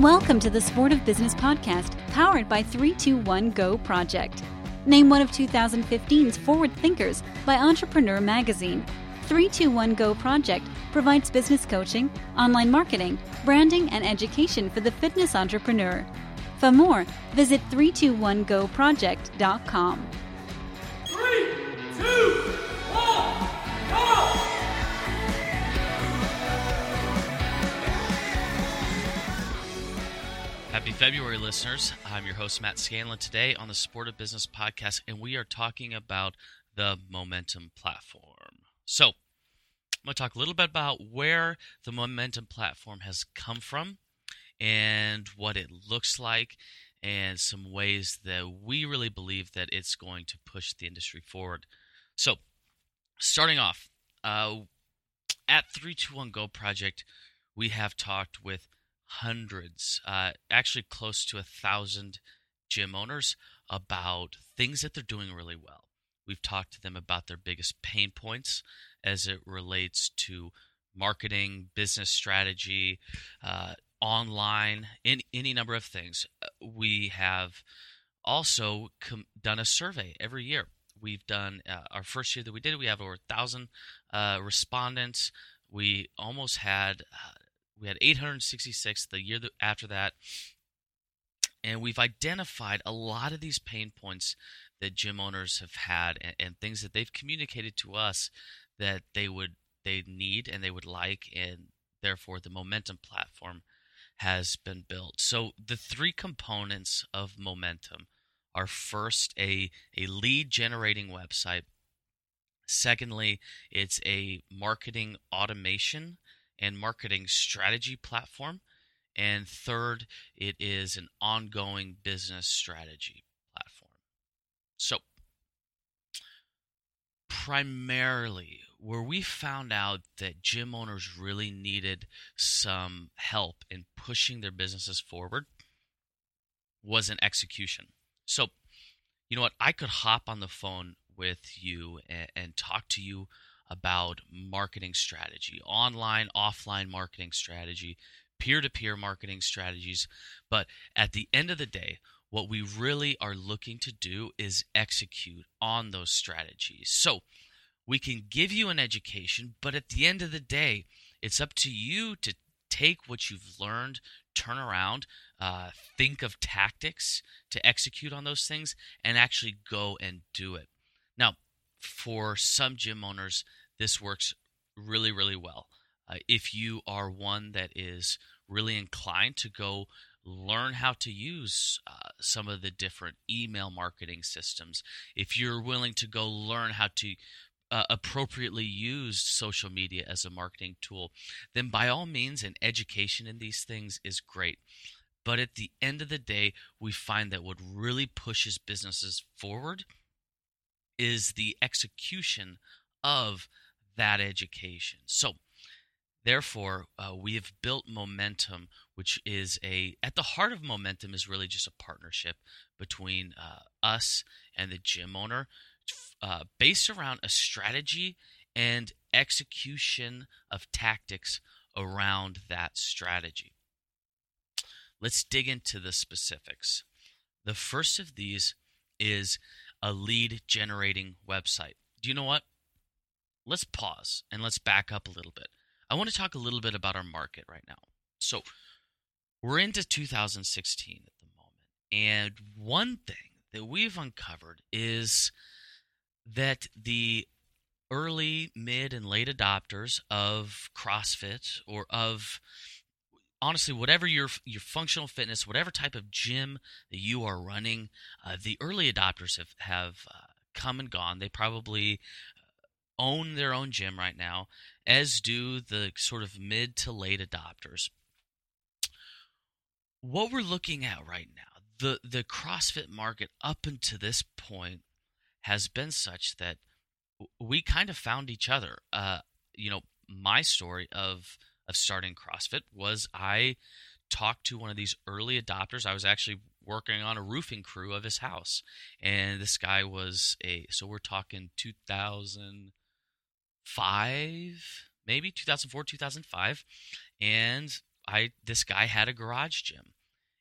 Welcome to the Sport of Business podcast, powered by 321 Go Project. Named one of 2015's Forward Thinkers by Entrepreneur Magazine, 321 Go Project provides business coaching, online marketing, branding, and education for the fitness entrepreneur. For more, visit 321goproject.com. Three, two, Happy February, listeners. I'm your host, Matt Scanlon, today on the Sport of Business podcast, and we are talking about the Momentum platform. So, I'm going to talk a little bit about where the Momentum platform has come from and what it looks like, and some ways that we really believe that it's going to push the industry forward. So, starting off, uh, at 321 Go Project, we have talked with hundreds, uh, actually close to a thousand gym owners about things that they're doing really well. We've talked to them about their biggest pain points as it relates to marketing, business strategy, uh, online, in any number of things. Uh, we have also com- done a survey every year. We've done uh, our first year that we did. We have over a thousand uh, respondents. We almost had uh, we had 866 the year after that. And we've identified a lot of these pain points that gym owners have had and, and things that they've communicated to us that they would they need and they would like and therefore the momentum platform has been built. So the three components of momentum are first a a lead generating website. Secondly, it's a marketing automation and marketing strategy platform. And third, it is an ongoing business strategy platform. So, primarily, where we found out that gym owners really needed some help in pushing their businesses forward was in execution. So, you know what? I could hop on the phone with you and, and talk to you about marketing strategy, online, offline marketing strategy, peer to peer marketing strategies. But at the end of the day, what we really are looking to do is execute on those strategies. So we can give you an education, but at the end of the day, it's up to you to take what you've learned, turn around, uh, think of tactics to execute on those things, and actually go and do it. Now, for some gym owners, this works really, really well. Uh, if you are one that is really inclined to go learn how to use uh, some of the different email marketing systems, if you're willing to go learn how to uh, appropriately use social media as a marketing tool, then by all means, an education in these things is great. But at the end of the day, we find that what really pushes businesses forward is the execution of that education. So, therefore, uh, we have built momentum, which is a at the heart of momentum is really just a partnership between uh, us and the gym owner, uh, based around a strategy and execution of tactics around that strategy. Let's dig into the specifics. The first of these is a lead generating website. Do you know what? Let's pause and let's back up a little bit. I want to talk a little bit about our market right now. So, we're into 2016 at the moment. And one thing that we've uncovered is that the early, mid, and late adopters of CrossFit or of honestly whatever your your functional fitness, whatever type of gym that you are running, uh, the early adopters have have uh, come and gone. They probably own their own gym right now, as do the sort of mid to late adopters. What we're looking at right now, the, the CrossFit market up until this point has been such that we kind of found each other. Uh, you know, my story of of starting CrossFit was I talked to one of these early adopters. I was actually working on a roofing crew of his house, and this guy was a so we're talking 2000 five, maybe 2004, 2005, and I this guy had a garage gym,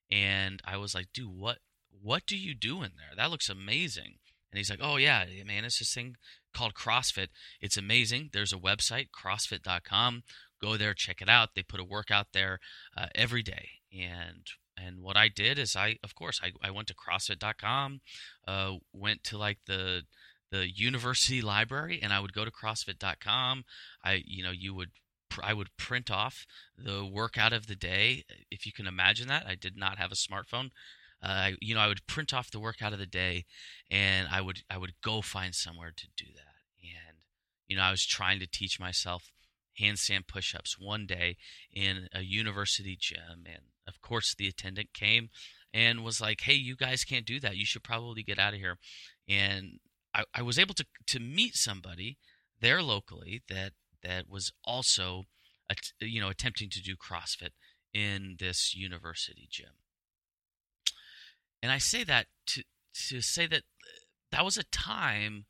and I was like, dude, what what do you do in there? That looks amazing. And he's like, oh yeah, man, it's this thing called CrossFit. It's amazing. There's a website, CrossFit.com. Go there, check it out. They put a workout there uh, every day, and and what I did is I, of course, I, I went to CrossFit.com, uh, went to like the the university library, and I would go to CrossFit.com. I, you know, you would I would print off the workout of the day. If you can imagine that, I did not have a smartphone. Uh, you know, I would print off the workout of the day, and I would I would go find somewhere to do that. And you know, I was trying to teach myself handstand push-ups one day in a university gym, and of course, the attendant came and was like, "Hey, you guys can't do that. You should probably get out of here." And I, I was able to to meet somebody there locally that that was also, you know, attempting to do CrossFit in this university gym. And I say that to to say that uh, that was a time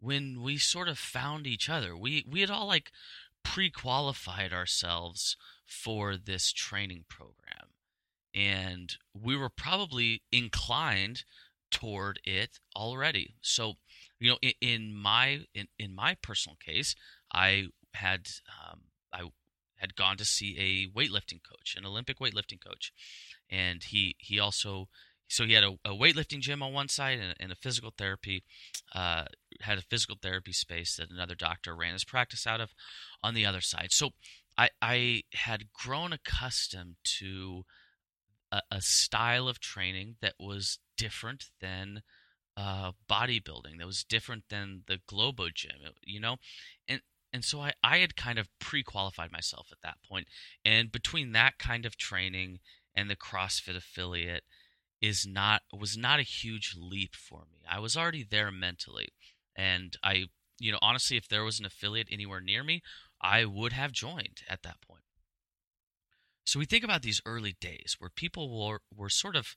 when we sort of found each other. We we had all like pre-qualified ourselves for this training program. And we were probably inclined toward it already. So, you know, in, in my in, in my personal case, I had um, I had gone to see a weightlifting coach, an Olympic weightlifting coach, and he he also so he had a, a weightlifting gym on one side and, and a physical therapy uh, had a physical therapy space that another doctor ran his practice out of on the other side. So I I had grown accustomed to a, a style of training that was different than uh, bodybuilding that was different than the Globo gym, you know, and and so I, I had kind of pre-qualified myself at that point. And between that kind of training and the crossfit affiliate is not was not a huge leap for me. I was already there mentally. And i you know honestly if there was an affiliate anywhere near me i would have joined at that point. So we think about these early days where people were, were sort of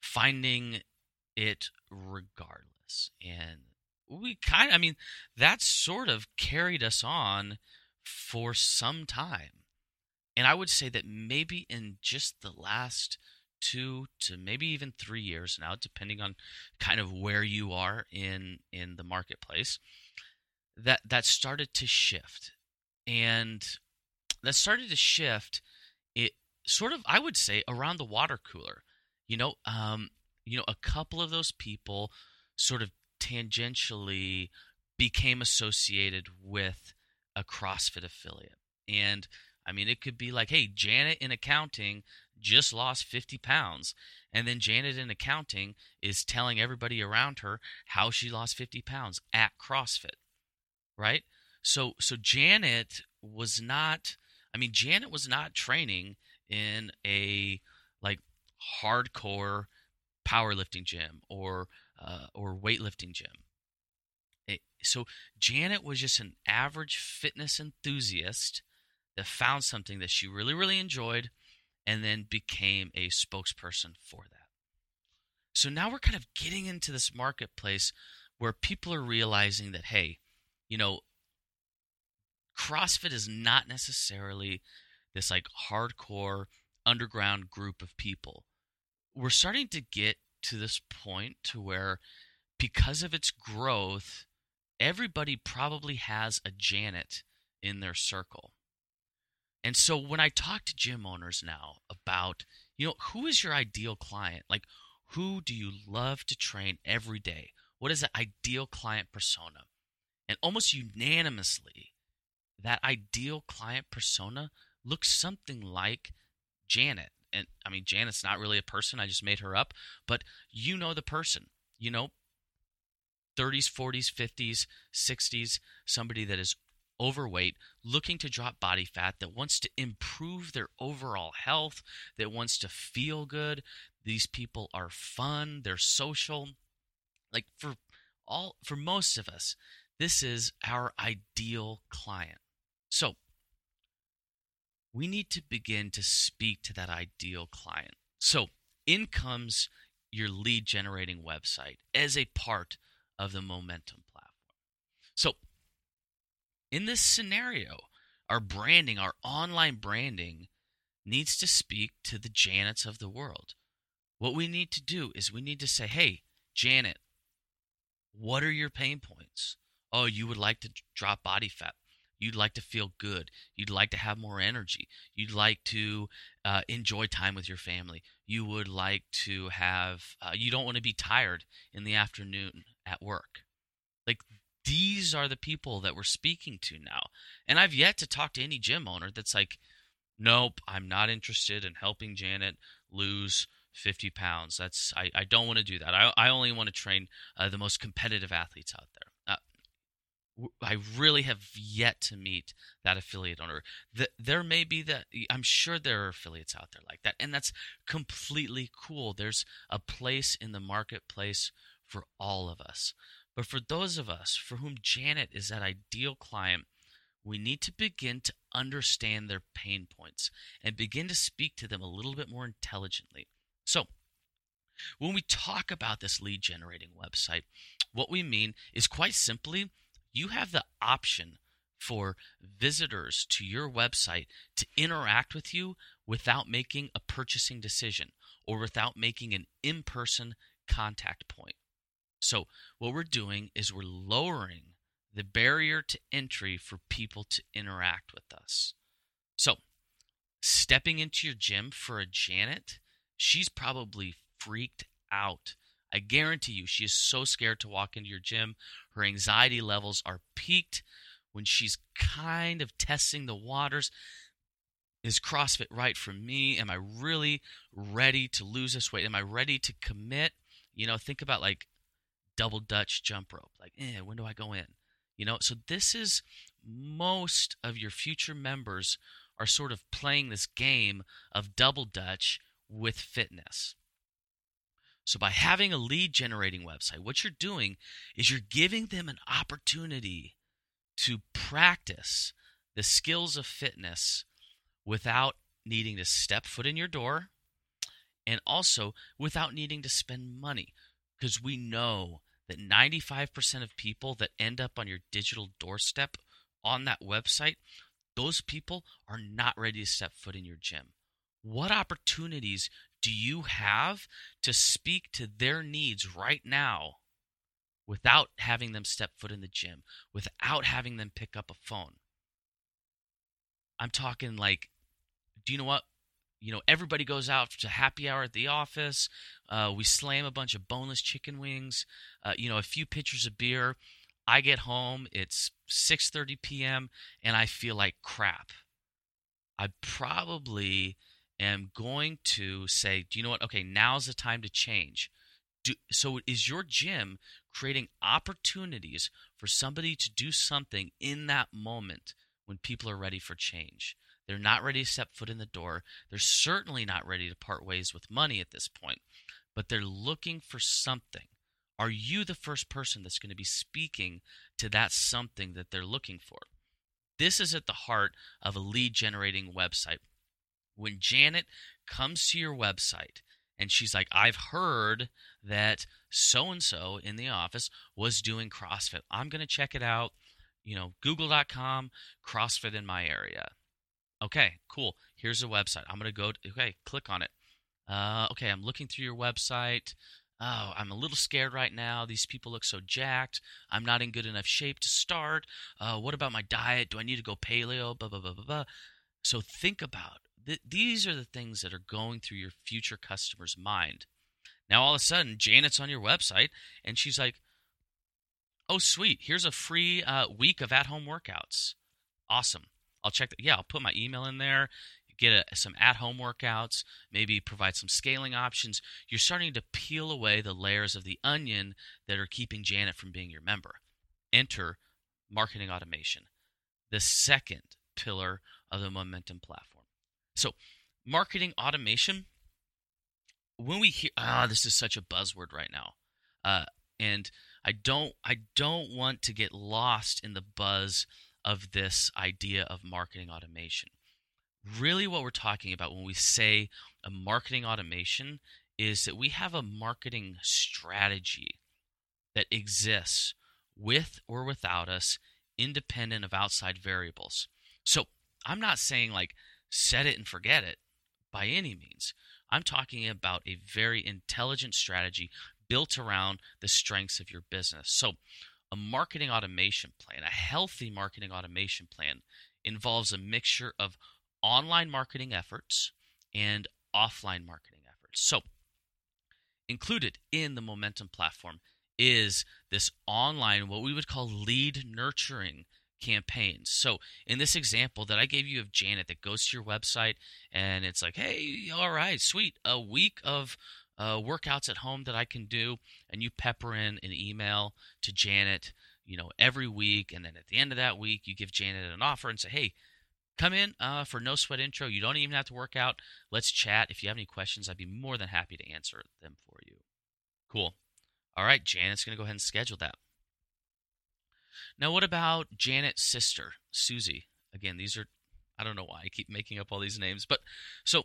finding it regardless and we kind of, I mean, that sort of carried us on for some time. And I would say that maybe in just the last two to maybe even three years now, depending on kind of where you are in in the marketplace, that that started to shift, and that started to shift. It sort of, I would say, around the water cooler. You know, um, you know, a couple of those people sort of tangentially became associated with a CrossFit affiliate. And I mean, it could be like, hey, Janet in accounting just lost 50 pounds. And then Janet in accounting is telling everybody around her how she lost 50 pounds at CrossFit. Right? So so Janet was not I mean Janet was not training in a like hardcore powerlifting gym or uh, or weightlifting gym. It, so Janet was just an average fitness enthusiast that found something that she really, really enjoyed and then became a spokesperson for that. So now we're kind of getting into this marketplace where people are realizing that, hey, you know, CrossFit is not necessarily this like hardcore underground group of people. We're starting to get to this point to where because of its growth, everybody probably has a Janet in their circle. And so when I talk to gym owners now about, you know, who is your ideal client? Like, who do you love to train every day? What is the ideal client persona? And almost unanimously, that ideal client persona looks something like Janet and I mean Janet's not really a person, I just made her up, but you know the person. You know 30s, 40s, 50s, 60s, somebody that is overweight, looking to drop body fat, that wants to improve their overall health, that wants to feel good. These people are fun, they're social. Like for all for most of us, this is our ideal client. So, we need to begin to speak to that ideal client. So, in comes your lead generating website as a part of the Momentum platform. So, in this scenario, our branding, our online branding needs to speak to the Janets of the world. What we need to do is we need to say, hey, Janet, what are your pain points? Oh, you would like to drop body fat. You'd like to feel good. You'd like to have more energy. You'd like to uh, enjoy time with your family. You would like to have, uh, you don't want to be tired in the afternoon at work. Like, these are the people that we're speaking to now. And I've yet to talk to any gym owner that's like, nope, I'm not interested in helping Janet lose 50 pounds. That's I, I don't want to do that. I, I only want to train uh, the most competitive athletes out there. I really have yet to meet that affiliate owner. The, there may be that I'm sure there are affiliates out there like that, and that's completely cool. There's a place in the marketplace for all of us. But for those of us for whom Janet is that ideal client, we need to begin to understand their pain points and begin to speak to them a little bit more intelligently. So, when we talk about this lead generating website, what we mean is quite simply you have the option for visitors to your website to interact with you without making a purchasing decision or without making an in person contact point. So, what we're doing is we're lowering the barrier to entry for people to interact with us. So, stepping into your gym for a Janet, she's probably freaked out I guarantee you, she is so scared to walk into your gym. Her anxiety levels are peaked when she's kind of testing the waters. Is CrossFit right for me? Am I really ready to lose this weight? Am I ready to commit? You know, think about like double Dutch jump rope. Like, eh, when do I go in? You know, so this is most of your future members are sort of playing this game of double Dutch with fitness. So, by having a lead generating website, what you're doing is you're giving them an opportunity to practice the skills of fitness without needing to step foot in your door and also without needing to spend money. Because we know that 95% of people that end up on your digital doorstep on that website, those people are not ready to step foot in your gym. What opportunities do you have to speak to their needs right now without having them step foot in the gym, without having them pick up a phone? I'm talking like, do you know what? You know, everybody goes out to happy hour at the office. Uh, we slam a bunch of boneless chicken wings. Uh, you know, a few pitchers of beer. I get home. It's 6:30 p.m. and I feel like crap. I probably am going to say, do you know what? Okay, now's the time to change. Do, so is your gym creating opportunities for somebody to do something in that moment when people are ready for change? They're not ready to step foot in the door. They're certainly not ready to part ways with money at this point, but they're looking for something. Are you the first person that's going to be speaking to that something that they're looking for? This is at the heart of a lead generating website when Janet comes to your website and she's like, I've heard that so and so in the office was doing CrossFit. I'm going to check it out. You know, google.com, CrossFit in my area. Okay, cool. Here's a website. I'm going to go, to, okay, click on it. Uh, okay, I'm looking through your website. Oh, I'm a little scared right now. These people look so jacked. I'm not in good enough shape to start. Uh, what about my diet? Do I need to go paleo? Blah, blah, blah, blah, blah. So think about th- these are the things that are going through your future customer's mind. Now, all of a sudden, Janet's on your website and she's like, oh, sweet, here's a free uh, week of at home workouts. Awesome. I'll check that. Yeah, I'll put my email in there, get a, some at home workouts, maybe provide some scaling options. You're starting to peel away the layers of the onion that are keeping Janet from being your member. Enter marketing automation, the second pillar of the momentum platform. So, marketing automation. When we hear, ah, this is such a buzzword right now, uh, and I don't, I don't want to get lost in the buzz of this idea of marketing automation. Really, what we're talking about when we say a marketing automation is that we have a marketing strategy that exists with or without us, independent of outside variables. So I'm not saying like set it and forget it. by any means. I'm talking about a very intelligent strategy built around the strengths of your business. So, a marketing automation plan, a healthy marketing automation plan, involves a mixture of online marketing efforts and offline marketing efforts. So, included in the Momentum platform is this online, what we would call lead nurturing campaigns. So, in this example that I gave you of Janet that goes to your website and it's like, hey, all right, sweet, a week of uh, workouts at home that I can do, and you pepper in an email to Janet, you know, every week, and then at the end of that week, you give Janet an offer and say, hey, come in uh, for no sweat intro. You don't even have to work out. Let's chat. If you have any questions, I'd be more than happy to answer them for you. Cool. All right, Janet's going to go ahead and schedule that. Now, what about Janet's sister, Susie? Again, these are, I don't know why I keep making up all these names, but so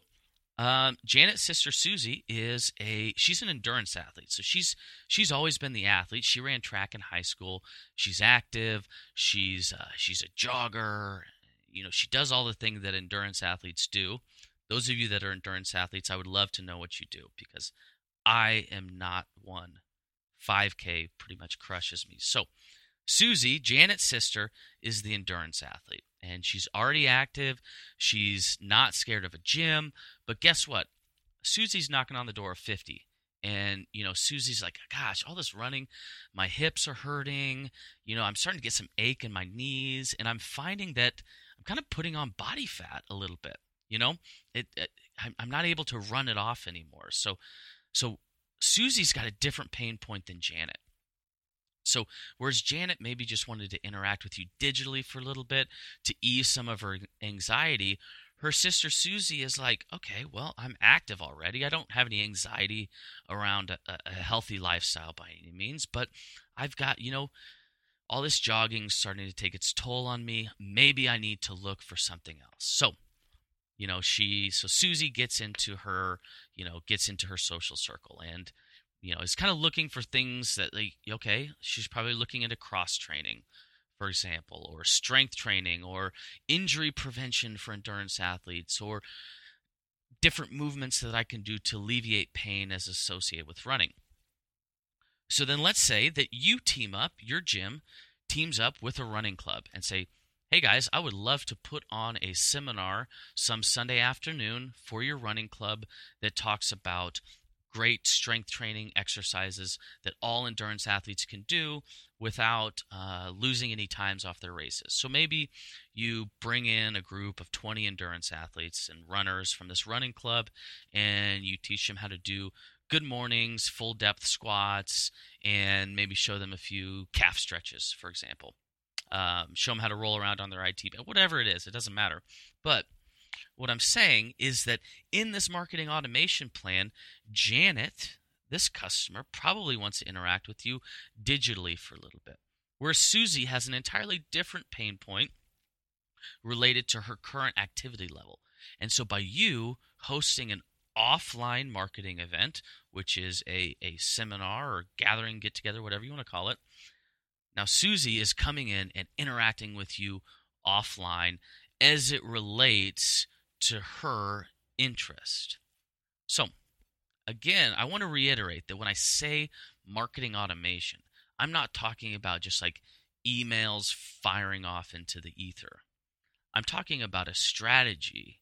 um, Janet's sister Susie is a she's an endurance athlete. So she's she's always been the athlete. She ran track in high school. She's active. She's uh, she's a jogger. You know, she does all the things that endurance athletes do. Those of you that are endurance athletes, I would love to know what you do because I am not one. 5K pretty much crushes me. So, Susie, Janet's sister, is the endurance athlete. And she's already active. She's not scared of a gym. But guess what? Susie's knocking on the door of 50. And, you know, Susie's like, gosh, all this running, my hips are hurting. You know, I'm starting to get some ache in my knees. And I'm finding that I'm kind of putting on body fat a little bit. You know, it, uh, it I'm not able to run it off anymore. So, so Susie's got a different pain point than Janet. So, whereas Janet maybe just wanted to interact with you digitally for a little bit to ease some of her anxiety, her sister Susie is like, okay, well, I'm active already. I don't have any anxiety around a, a healthy lifestyle by any means, but I've got, you know, all this jogging starting to take its toll on me. Maybe I need to look for something else. So, you know, she, so Susie gets into her, you know, gets into her social circle and, you know, is kind of looking for things that like okay, she's probably looking into cross training, for example, or strength training or injury prevention for endurance athletes or different movements that I can do to alleviate pain as associated with running. So then let's say that you team up, your gym teams up with a running club and say, Hey guys, I would love to put on a seminar some Sunday afternoon for your running club that talks about great strength training exercises that all endurance athletes can do without uh, losing any times off their races. So maybe you bring in a group of 20 endurance athletes and runners from this running club and you teach them how to do good mornings, full depth squats, and maybe show them a few calf stretches, for example. Um, show them how to roll around on their IT, whatever it is, it doesn't matter. But what I'm saying is that in this marketing automation plan, Janet, this customer, probably wants to interact with you digitally for a little bit. Where Susie has an entirely different pain point related to her current activity level. And so by you hosting an offline marketing event, which is a, a seminar or gathering, get together, whatever you want to call it, now Susie is coming in and interacting with you offline as it relates to her interest. So, again, I want to reiterate that when I say marketing automation, I'm not talking about just like emails firing off into the ether. I'm talking about a strategy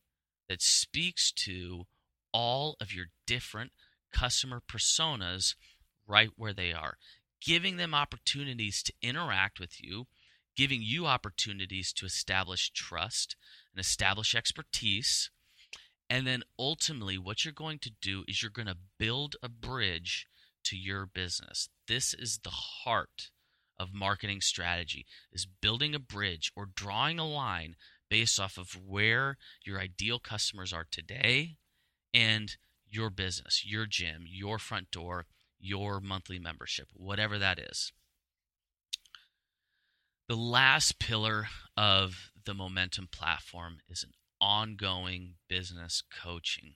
that speaks to all of your different customer personas right where they are, giving them opportunities to interact with you giving you opportunities to establish trust and establish expertise. And then ultimately, what you're going to do is you're going to build a bridge to your business. This is the heart of marketing strategy is building a bridge or drawing a line based off of where your ideal customers are today and your business, your gym, your front door, your monthly membership, whatever that is. The last pillar of the Momentum platform is an ongoing business coaching.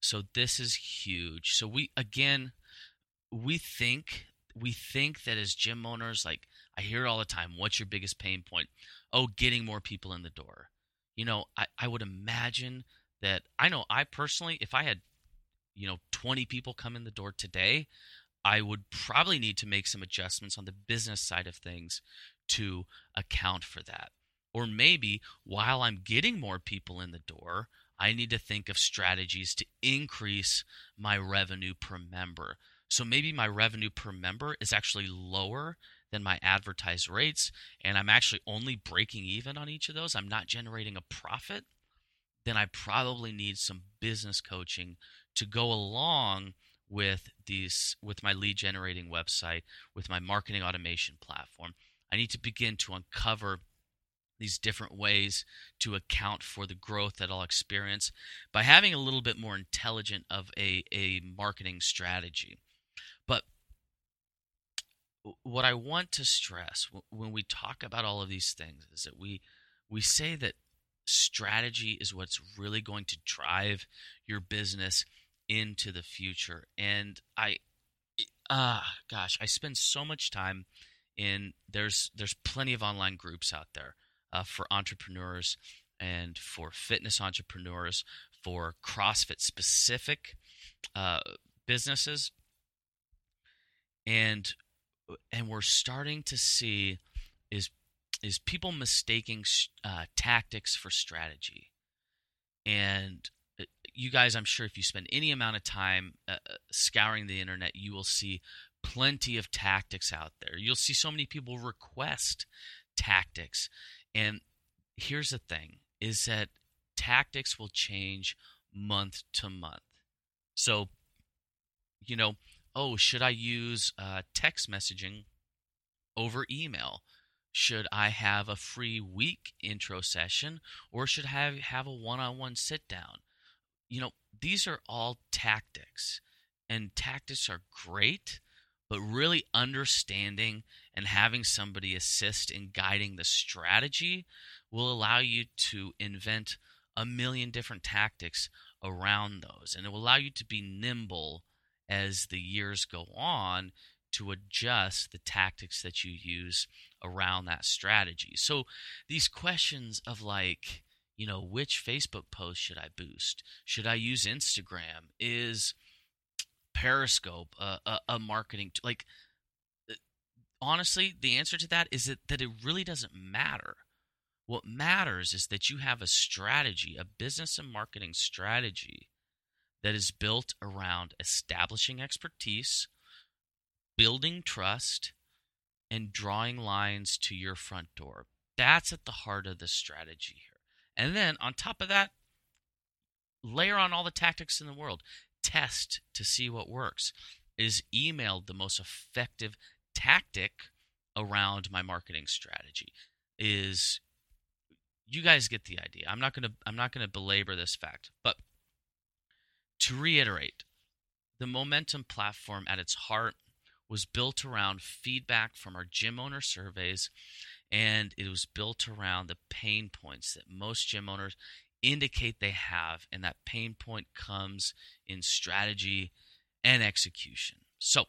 So this is huge. So we again we think we think that as gym owners like I hear all the time, what's your biggest pain point? Oh, getting more people in the door. You know, I, I would imagine that I know I personally, if I had, you know, 20 people come in the door today, I would probably need to make some adjustments on the business side of things to account for that. Or maybe while I'm getting more people in the door, I need to think of strategies to increase my revenue per member. So maybe my revenue per member is actually lower than my advertised rates, and I'm actually only breaking even on each of those. I'm not generating a profit. Then I probably need some business coaching to go along with these with my lead generating website, with my marketing automation platform. I need to begin to uncover these different ways to account for the growth that I'll experience by having a little bit more intelligent of a, a marketing strategy. But what I want to stress when we talk about all of these things is that we we say that strategy is what's really going to drive your business into the future. And I ah uh, gosh, I spend so much time in there's there's plenty of online groups out there uh, for entrepreneurs and for fitness entrepreneurs, for CrossFit specific uh, businesses, and and we're starting to see is is people mistaking uh, tactics for strategy, and uh, you guys, I'm sure if you spend any amount of time uh, uh, scouring the internet, you will see plenty of tactics out there. You'll see so many people request tactics and here's the thing is that tactics will change month to month. So, you know, oh, should I use uh, text messaging over email? Should I have a free week intro session or should I have, have a one on one sit down? You know, these are all tactics, and tactics are great, but really understanding and having somebody assist in guiding the strategy will allow you to invent a million different tactics around those. And it will allow you to be nimble as the years go on to adjust the tactics that you use around that strategy. So these questions of like, you know, which Facebook post should I boost? Should I use Instagram? Is Periscope a, a, marketing t- like uh, honestly, the answer to that is that, that it really doesn't matter. What matters is that you have a strategy, a business and marketing strategy that is built around establishing expertise, building trust, and drawing lines to your front door. That's at the heart of the strategy here. And then on top of that, layer on all the tactics in the world. Test to see what works. Is email the most effective tactic around my marketing strategy is you guys get the idea. I'm not going to I'm not going to belabor this fact, but to reiterate, the Momentum platform at its heart was built around feedback from our gym owner surveys and it was built around the pain points that most gym owners indicate they have and that pain point comes in strategy and execution. So,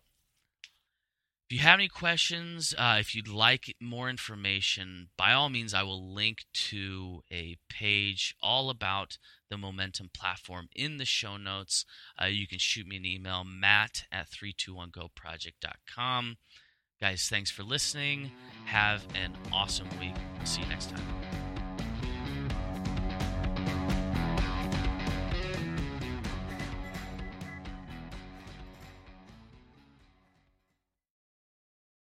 if you have any questions, uh, if you'd like more information, by all means, I will link to a page all about the Momentum platform in the show notes. Uh, you can shoot me an email, matt at 321goproject.com. Guys, thanks for listening. Have an awesome week. See you next time.